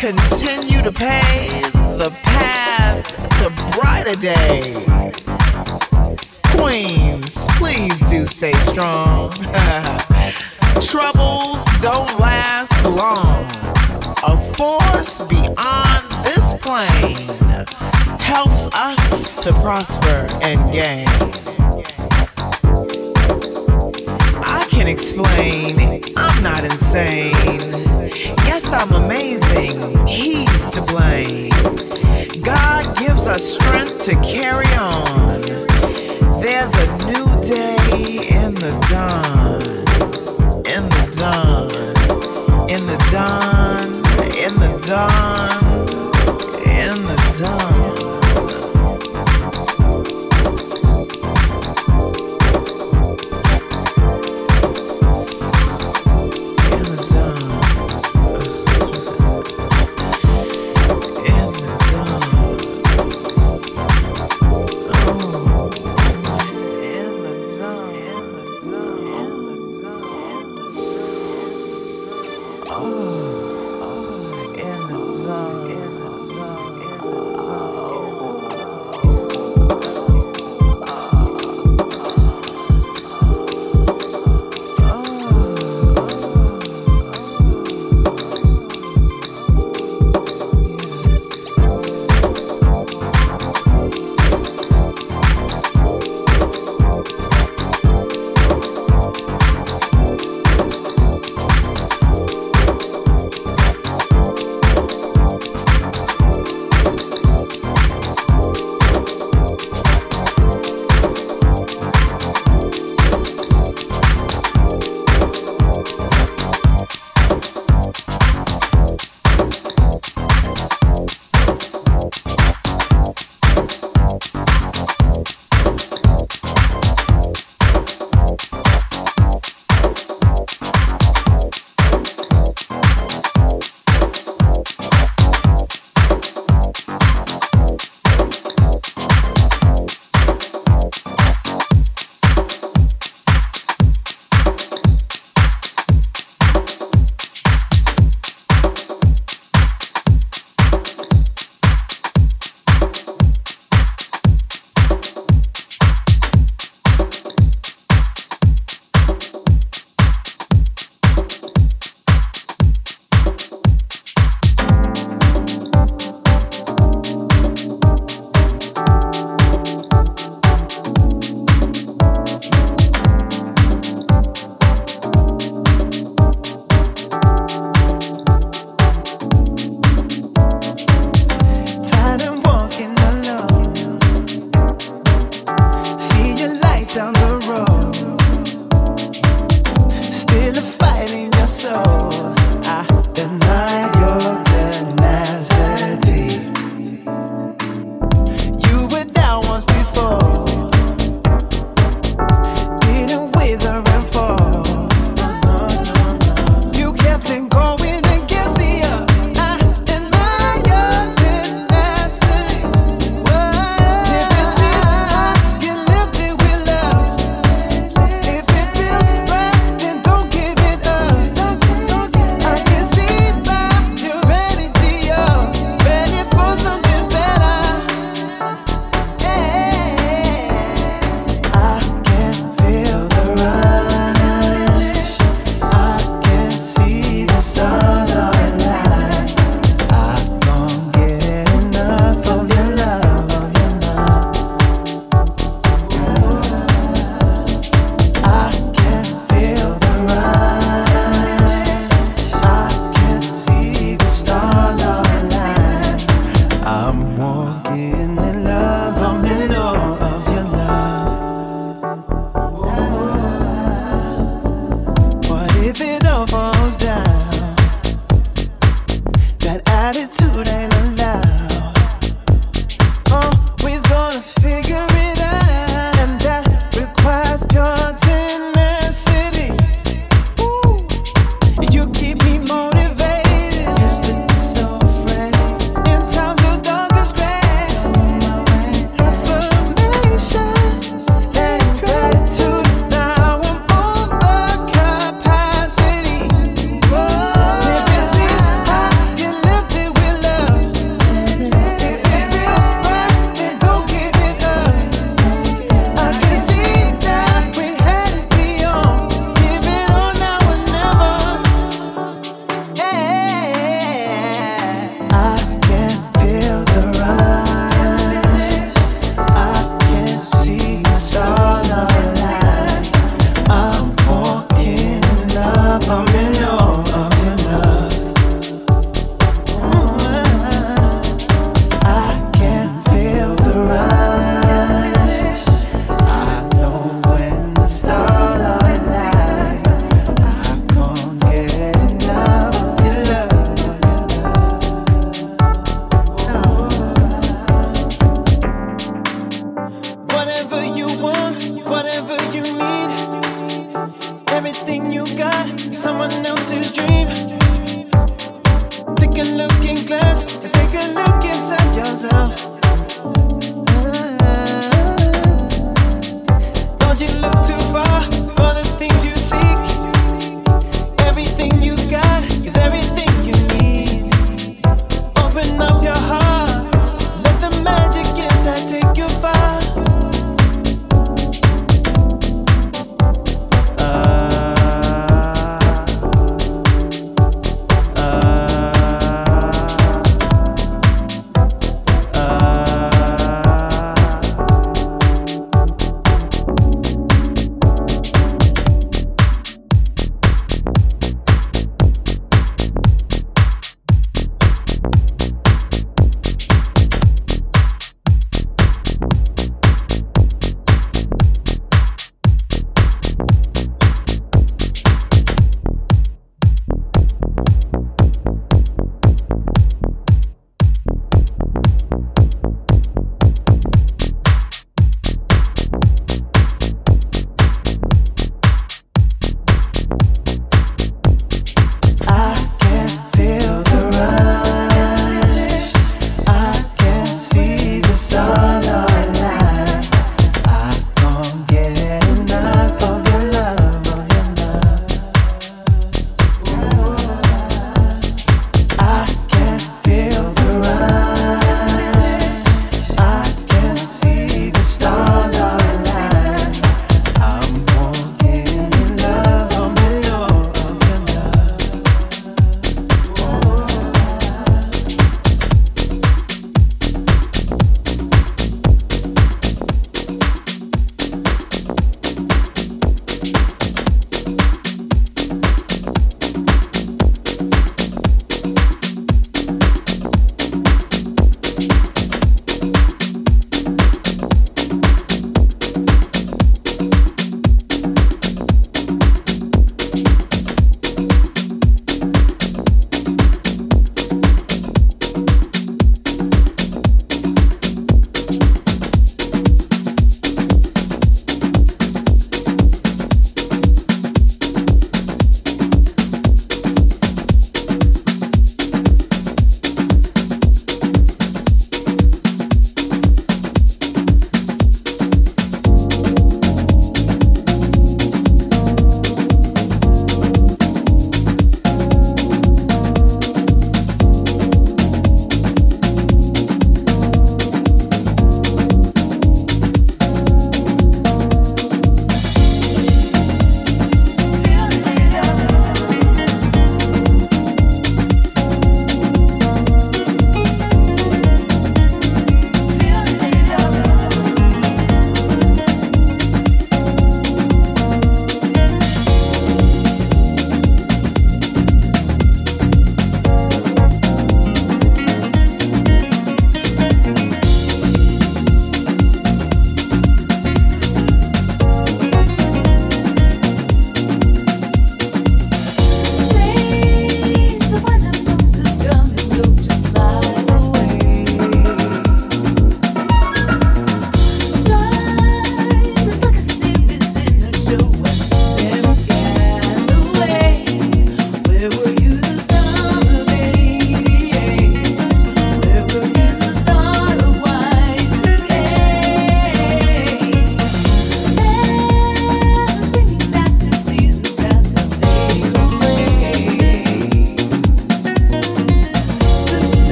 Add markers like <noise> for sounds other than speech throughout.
continue to pave the path to brighter days. Queens, please do stay strong. <laughs> Troubles don't last long. A force beyond this plane helps us to prosper and gain can explain. I'm not insane. Yes, I'm amazing. He's to blame. God gives us strength to carry on. There's a new day in the dawn. In the dawn. In the dawn. In the dawn. In the dawn.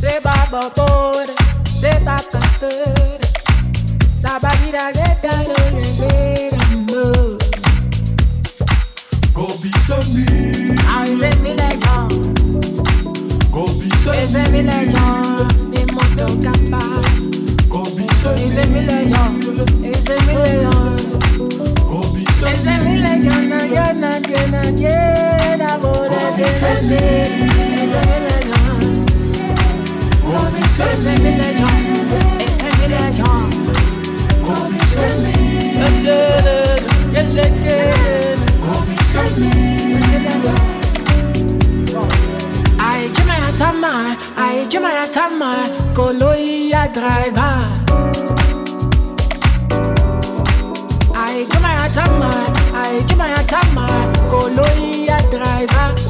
C'est Go be some me Ah, j'aime les Go be some me J'aime les gens Des mondes au Go be some me J'aime les gens J'aime les Go be some me J'aime les gens Y'en a, y'en a, y'en Sevileceğim, e sevileceğim Kovi sevmeyi Ellerim, ellerim Kovi sevmeyi Ay kime Koloya driver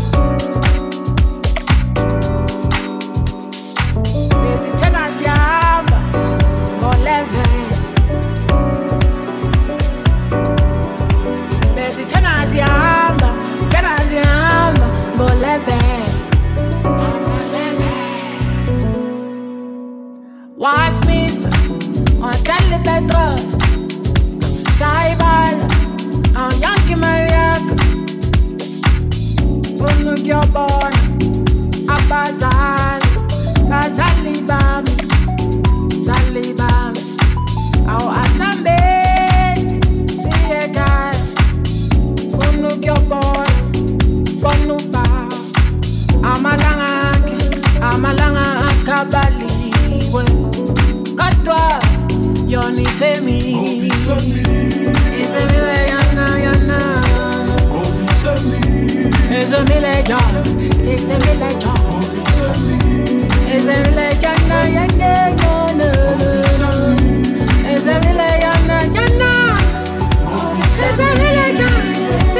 naziamba, che naziamba, voleve. Why Smith, on telle pétrole, ça y balle, un yankee maniac. Pour nous, your boy, a. la baliwe katwa yonisemi isemile yana yana. Ezemile ja ezemile ja. Ezemile jana yende yana ezemile yana yana ezemile ja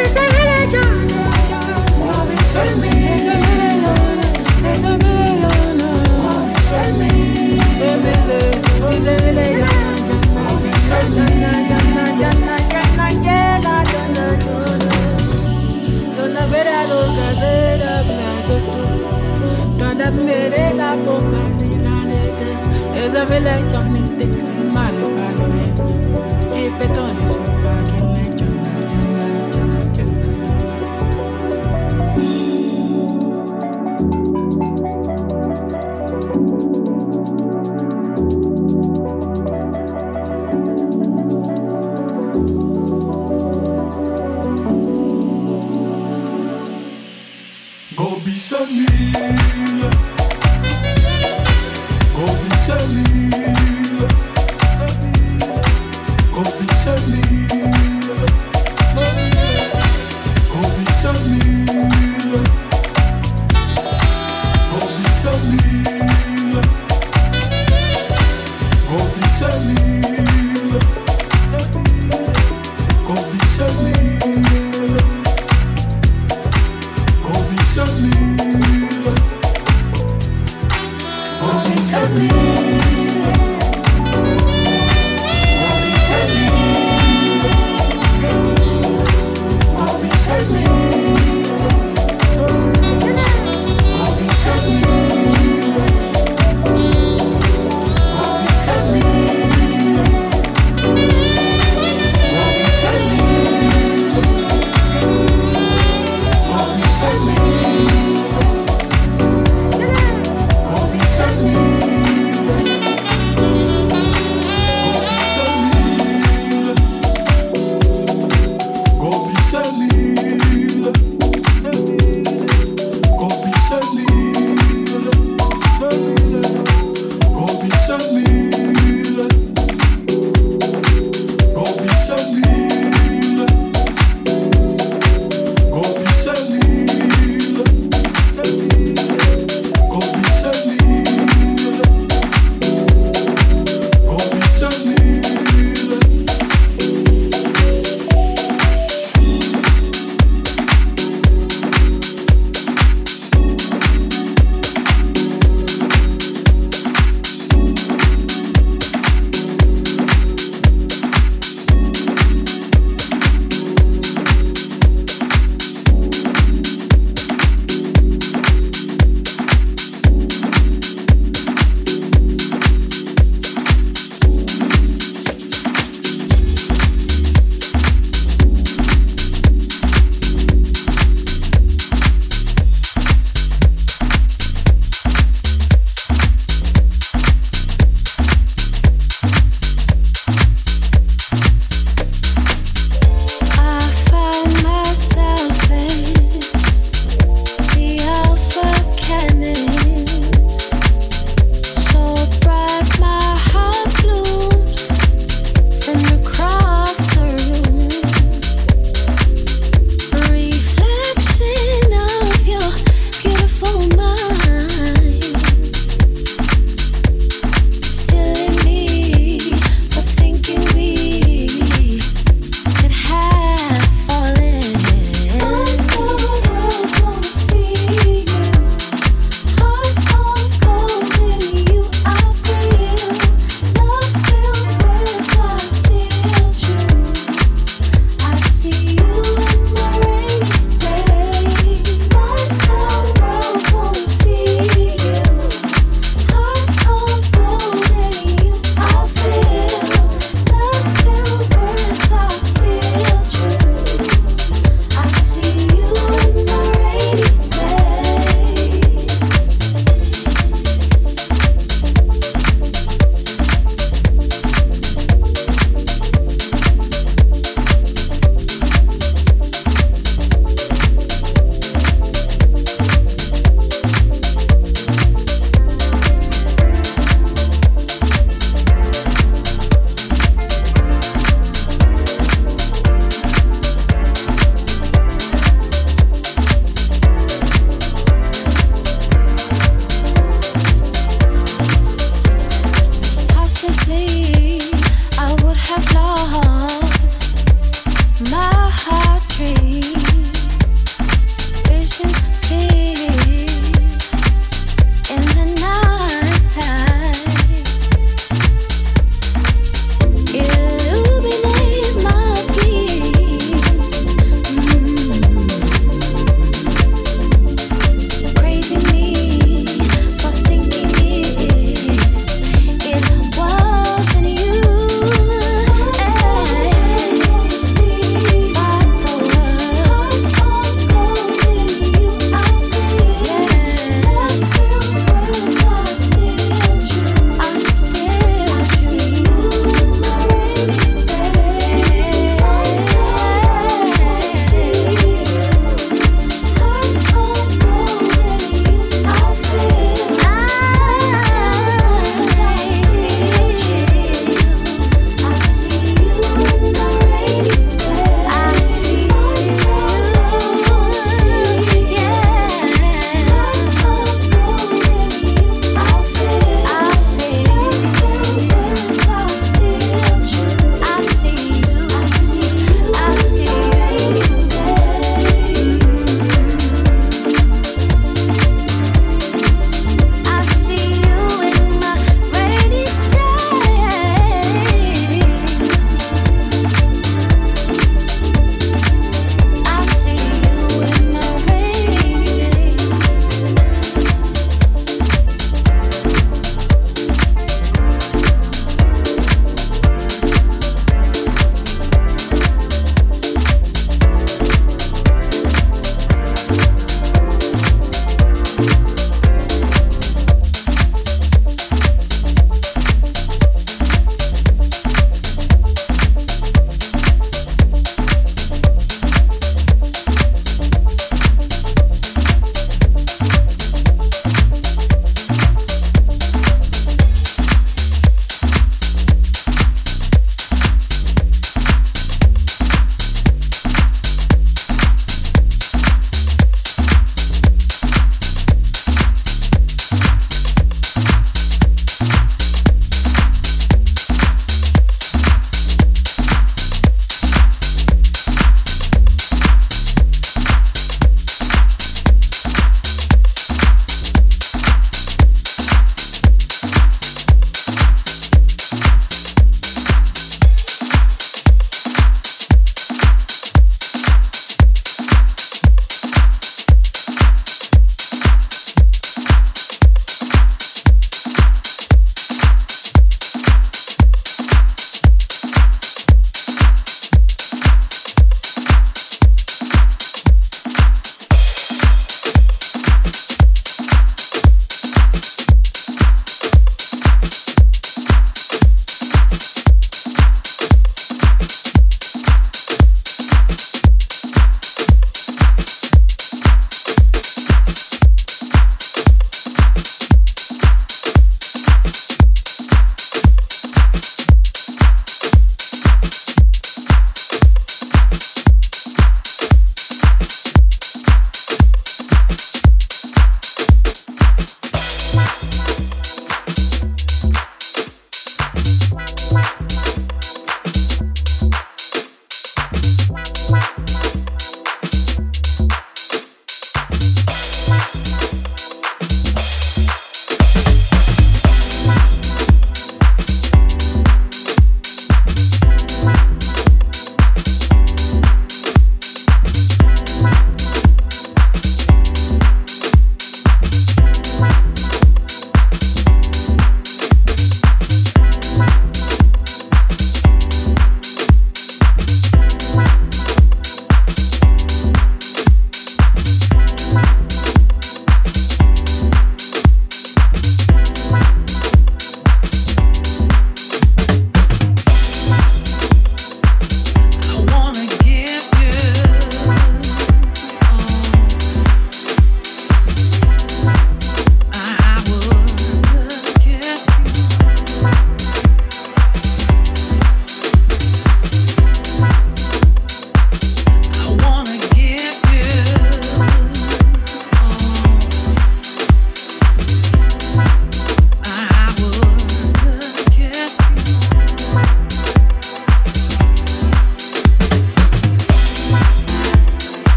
ezemile ja ezemile yana ezemile yana Cause I'm electronic things in my life